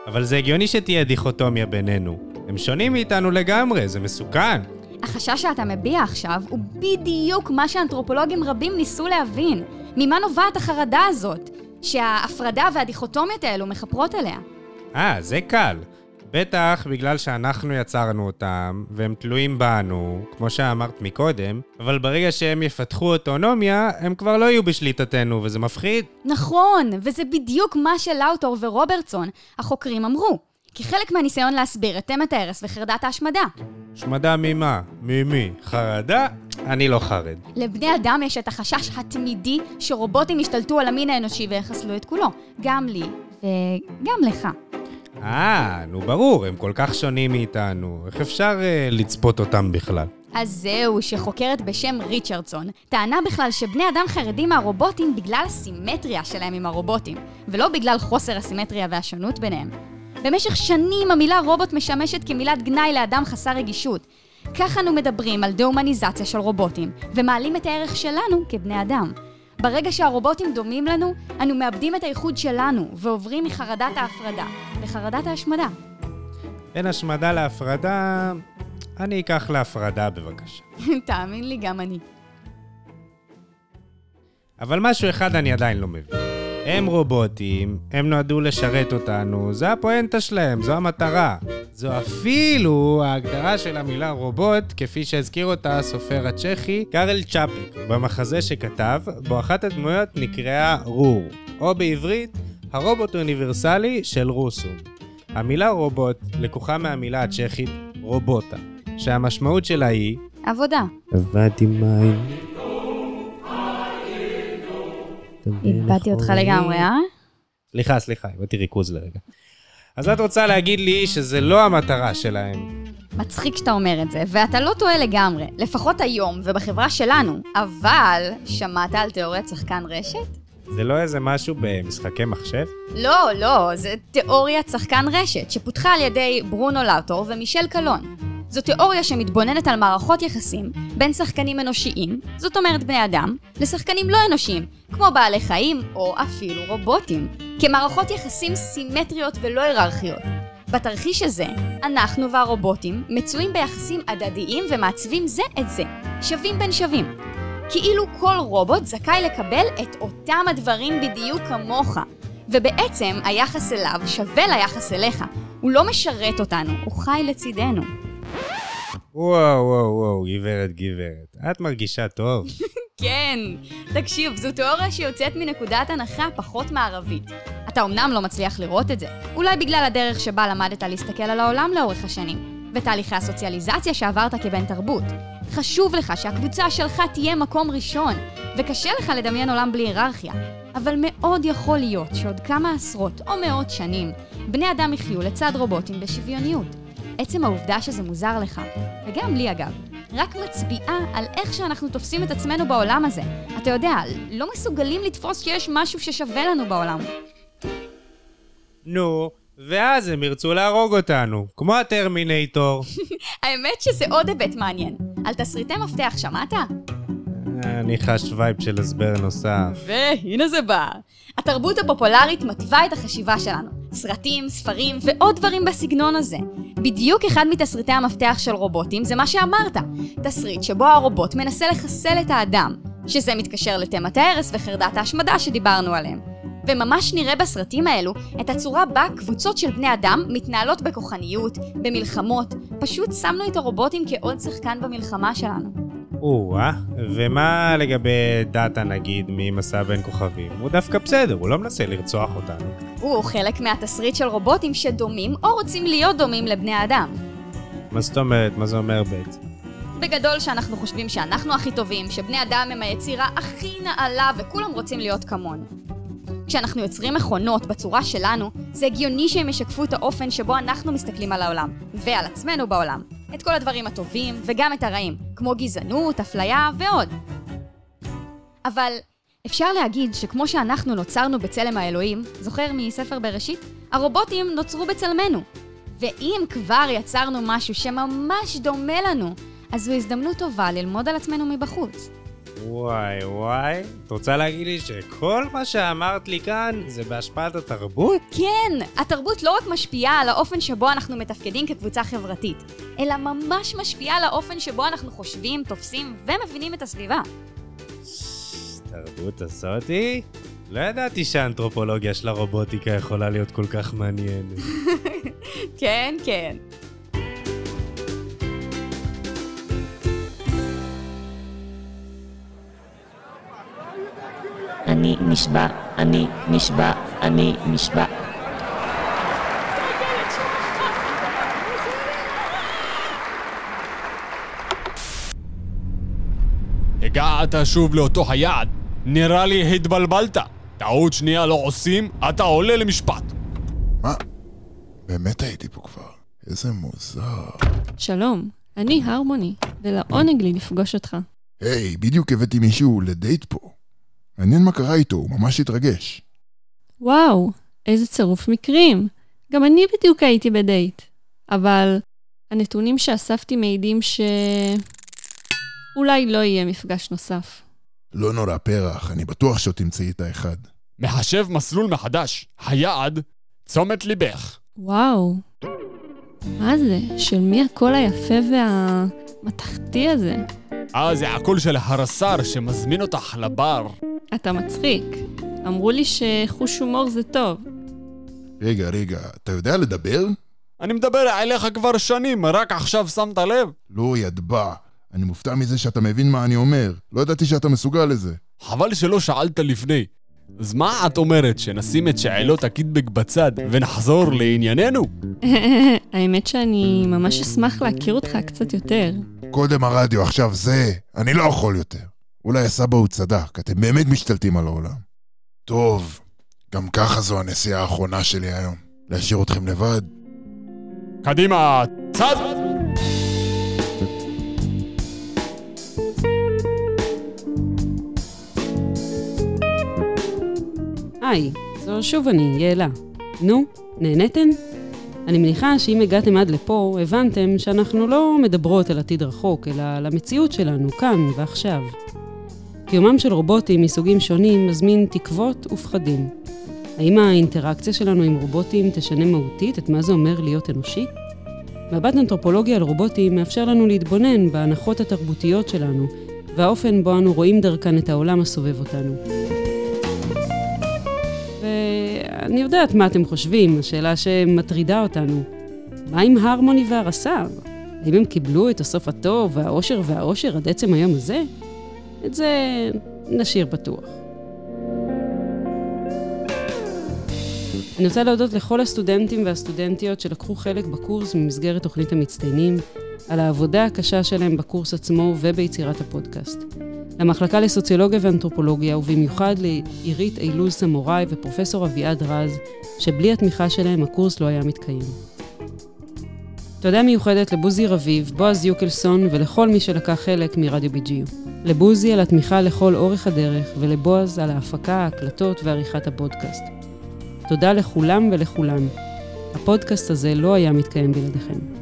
אבל זה הגיוני שתהיה דיכוטומיה בינינו. הם שונים מאיתנו לגמרי, זה מסוכן. החשש שאתה מביע עכשיו הוא בדיוק מה שאנתרופולוגים רבים ניסו להבין. ממה נובעת החרדה הזאת? שההפרדה והדיכוטומיות האלו מכפרות עליה. אה, זה קל. בטח בגלל שאנחנו יצרנו אותם, והם תלויים בנו, כמו שאמרת מקודם, אבל ברגע שהם יפתחו אוטונומיה, הם כבר לא יהיו בשליטתנו, וזה מפחיד. נכון, וזה בדיוק מה שלאוטור ורוברטסון, החוקרים, אמרו. כחלק מהניסיון להסביר את תמת ההרס וחרדת ההשמדה. השמדה ממה? ממי? חרדה? אני לא חרד. לבני אדם יש את החשש התמידי שרובוטים ישתלטו על המין האנושי ויחסלו את כולו. גם לי וגם לך. אה, נו ברור, הם כל כך שונים מאיתנו. איך אפשר uh, לצפות אותם בכלל? אז זהו, שחוקרת בשם ריצ'רדסון, טענה בכלל שבני אדם חרדים מהרובוטים בגלל הסימטריה שלהם עם הרובוטים, ולא בגלל חוסר הסימטריה והשונות ביניהם. במשך שנים המילה רובוט משמשת כמילת גנאי לאדם חסר רגישות. כך אנו מדברים על דה-הומניזציה של רובוטים, ומעלים את הערך שלנו כבני אדם. ברגע שהרובוטים דומים לנו, אנו מאבדים את הייחוד שלנו, ועוברים מחרדת ההפרדה לחרדת ההשמדה. בין השמדה להפרדה, אני אקח להפרדה בבקשה. תאמין לי, גם אני. אבל משהו אחד אני עדיין לא מבין. הם רובוטים, הם נועדו לשרת אותנו, זה הפואנטה שלהם, זו המטרה. זו אפילו ההגדרה של המילה רובוט, כפי שהזכיר אותה הסופר הצ'כי קארל צ'אפיק, במחזה שכתב, בו אחת הדמויות נקראה רור, או בעברית, הרובוט האוניברסלי של רוסום. המילה רובוט לקוחה מהמילה הצ'כית רובוטה, שהמשמעות שלה היא עבודה. עבדתי מים. איבדתי אותך לגמרי, אה? סליחה, סליחה, הבאתי ריכוז לרגע. אז את רוצה להגיד לי שזה לא המטרה שלהם. מצחיק שאתה אומר את זה, ואתה לא טועה לגמרי, לפחות היום ובחברה שלנו, אבל שמעת על תיאוריית שחקן רשת? זה לא איזה משהו במשחקי מחשב? לא, לא, זה תיאוריית שחקן רשת, שפותחה על ידי ברונו לאוטור ומישל קלון. זו תיאוריה שמתבוננת על מערכות יחסים בין שחקנים אנושיים, זאת אומרת בני אדם, לשחקנים לא אנושיים, כמו בעלי חיים או אפילו רובוטים, כמערכות יחסים סימטריות ולא היררכיות. בתרחיש הזה, אנחנו והרובוטים מצויים ביחסים הדדיים ומעצבים זה את זה, שווים בין שווים. כאילו כל רובוט זכאי לקבל את אותם הדברים בדיוק כמוך. ובעצם היחס אליו שווה ליחס אליך. הוא לא משרת אותנו, הוא חי לצידנו. וואו, וואו, וואו, גברת, גברת. את מרגישה טוב. כן, תקשיב, זו תיאוריה שיוצאת מנקודת הנחה פחות מערבית. אתה אמנם לא מצליח לראות את זה, אולי בגלל הדרך שבה למדת להסתכל על העולם לאורך השנים, ותהליכי הסוציאליזציה שעברת כבן תרבות. חשוב לך שהקבוצה שלך תהיה מקום ראשון, וקשה לך לדמיין עולם בלי היררכיה. אבל מאוד יכול להיות שעוד כמה עשרות או מאות שנים, בני אדם יחיו לצד רובוטים בשוויוניות. עצם העובדה שזה מוזר לך, וגם לי אגב, רק מצביעה על איך שאנחנו תופסים את עצמנו בעולם הזה. אתה יודע, לא מסוגלים לתפוס שיש משהו ששווה לנו בעולם. נו, ואז הם ירצו להרוג אותנו, כמו הטרמינטור. האמת שזה עוד היבט מעניין. על תסריטי מפתח שמעת? אני חש vibe של הסבר נוסף. והנה זה בא. התרבות הפופולרית מתווה את החשיבה שלנו. סרטים, ספרים ועוד דברים בסגנון הזה. בדיוק אחד מתסריטי המפתח של רובוטים זה מה שאמרת. תסריט שבו הרובוט מנסה לחסל את האדם, שזה מתקשר לתמת ההרס וחרדת ההשמדה שדיברנו עליהם. וממש נראה בסרטים האלו את הצורה בה קבוצות של בני אדם מתנהלות בכוחניות, במלחמות. פשוט שמנו את הרובוטים כעוד שחקן במלחמה שלנו. או-אה, ומה לגבי דאטה נגיד ממסע בין כוכבים? הוא דווקא בסדר, הוא לא מנסה לרצוח אותנו. הוא חלק מהתסריט של רובוטים שדומים או רוצים להיות דומים לבני אדם. מה זאת אומרת? מה זה אומר בעצם? בגדול שאנחנו חושבים שאנחנו הכי טובים, שבני אדם הם היצירה הכי נעלה וכולם רוצים להיות כמונו. כשאנחנו יוצרים מכונות בצורה שלנו, זה הגיוני שהם ישקפו את האופן שבו אנחנו מסתכלים על העולם, ועל עצמנו בעולם. את כל הדברים הטובים וגם את הרעים, כמו גזענות, אפליה ועוד. אבל אפשר להגיד שכמו שאנחנו נוצרנו בצלם האלוהים, זוכר מספר בראשית? הרובוטים נוצרו בצלמנו. ואם כבר יצרנו משהו שממש דומה לנו, אז זו הזדמנות טובה ללמוד על עצמנו מבחוץ. וואי וואי, את רוצה להגיד לי שכל מה שאמרת לי כאן זה בהשפעת התרבות? כן! התרבות לא רק משפיעה על האופן שבו אנחנו מתפקדים כקבוצה חברתית, אלא ממש משפיעה על האופן שבו אנחנו חושבים, תופסים ומבינים את הסביבה. תרבות הזאתי? לא ידעתי שהאנתרופולוגיה של הרובוטיקה יכולה להיות כל כך מעניינת. כן, כן. אני נשבע, אני נשבע, אני נשבע. הגעת שוב לאותו היעד. נראה לי התבלבלת. טעות שנייה לא עושים, אתה עולה למשפט. מה? באמת הייתי פה כבר. איזה מוזר. שלום, אני הרמוני, ולעונג לי לפגוש אותך. היי, בדיוק הבאתי מישהו לדייט פה. מעניין מה קרה איתו, הוא ממש התרגש. וואו, איזה צירוף מקרים. גם אני בדיוק הייתי בדייט. אבל הנתונים שאספתי מעידים ש... אולי לא יהיה מפגש נוסף. לא נורא פרח, אני בטוח שעוד תמצאי את האחד. מחשב מסלול מחדש. היעד, צומת ליבך. וואו, מה זה? של מי הקול היפה והמתכתי הזה? אה, זה הקול של הרס"ר שמזמין אותך לבר. אתה מצחיק. אמרו לי שחוש הומור זה טוב. רגע, רגע, אתה יודע לדבר? אני מדבר אליך כבר שנים, רק עכשיו שמת לב? לא, ידבע. אני מופתע מזה שאתה מבין מה אני אומר. לא ידעתי שאתה מסוגל לזה. חבל שלא שאלת לפני. אז מה את אומרת, שנשים את שאלות הקיטבק בצד ונחזור לענייננו? האמת שאני ממש אשמח להכיר אותך קצת יותר. קודם הרדיו, עכשיו זה. אני לא יכול יותר. אולי הסבא הוא צדק, אתם באמת משתלטים על העולם. טוב, גם ככה זו הנסיעה האחרונה שלי היום. להשאיר אתכם לבד? קדימה, צד! היי, זו שוב אני, יעלה. נו, נהניתם? אני מניחה שאם הגעתם עד לפה, הבנתם שאנחנו לא מדברות על עתיד רחוק, אלא על המציאות שלנו, כאן ועכשיו. קיומם של רובוטים מסוגים שונים מזמין תקוות ופחדים. האם האינטראקציה שלנו עם רובוטים תשנה מהותית את מה זה אומר להיות אנושי? מבט אנתרופולוגי על רובוטים מאפשר לנו להתבונן בהנחות התרבותיות שלנו, והאופן בו אנו רואים דרכן את העולם הסובב אותנו. ואני יודעת מה אתם חושבים, השאלה שמטרידה אותנו. מה עם הרמוני והרס"ר? האם הם קיבלו את הסוף הטוב והאושר והאושר עד עצם היום הזה? את זה נשאיר פתוח. אני רוצה להודות לכל הסטודנטים והסטודנטיות שלקחו חלק בקורס במסגרת תוכנית המצטיינים, על העבודה הקשה שלהם בקורס עצמו וביצירת הפודקאסט. למחלקה לסוציולוגיה ואנתרופולוגיה, ובמיוחד לעירית אילוז סמוראי ופרופסור אביעד רז, שבלי התמיכה שלהם הקורס לא היה מתקיים. תודה מיוחדת לבוזי רביב, בועז יוקלסון ולכל מי שלקח חלק מרדיו BGU. לבוזי על התמיכה לכל אורך הדרך, ולבועז על ההפקה, ההקלטות ועריכת הפודקאסט. תודה לכולם ולכולן. הפודקאסט הזה לא היה מתקיים בלעדיכם.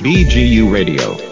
BGU Radio.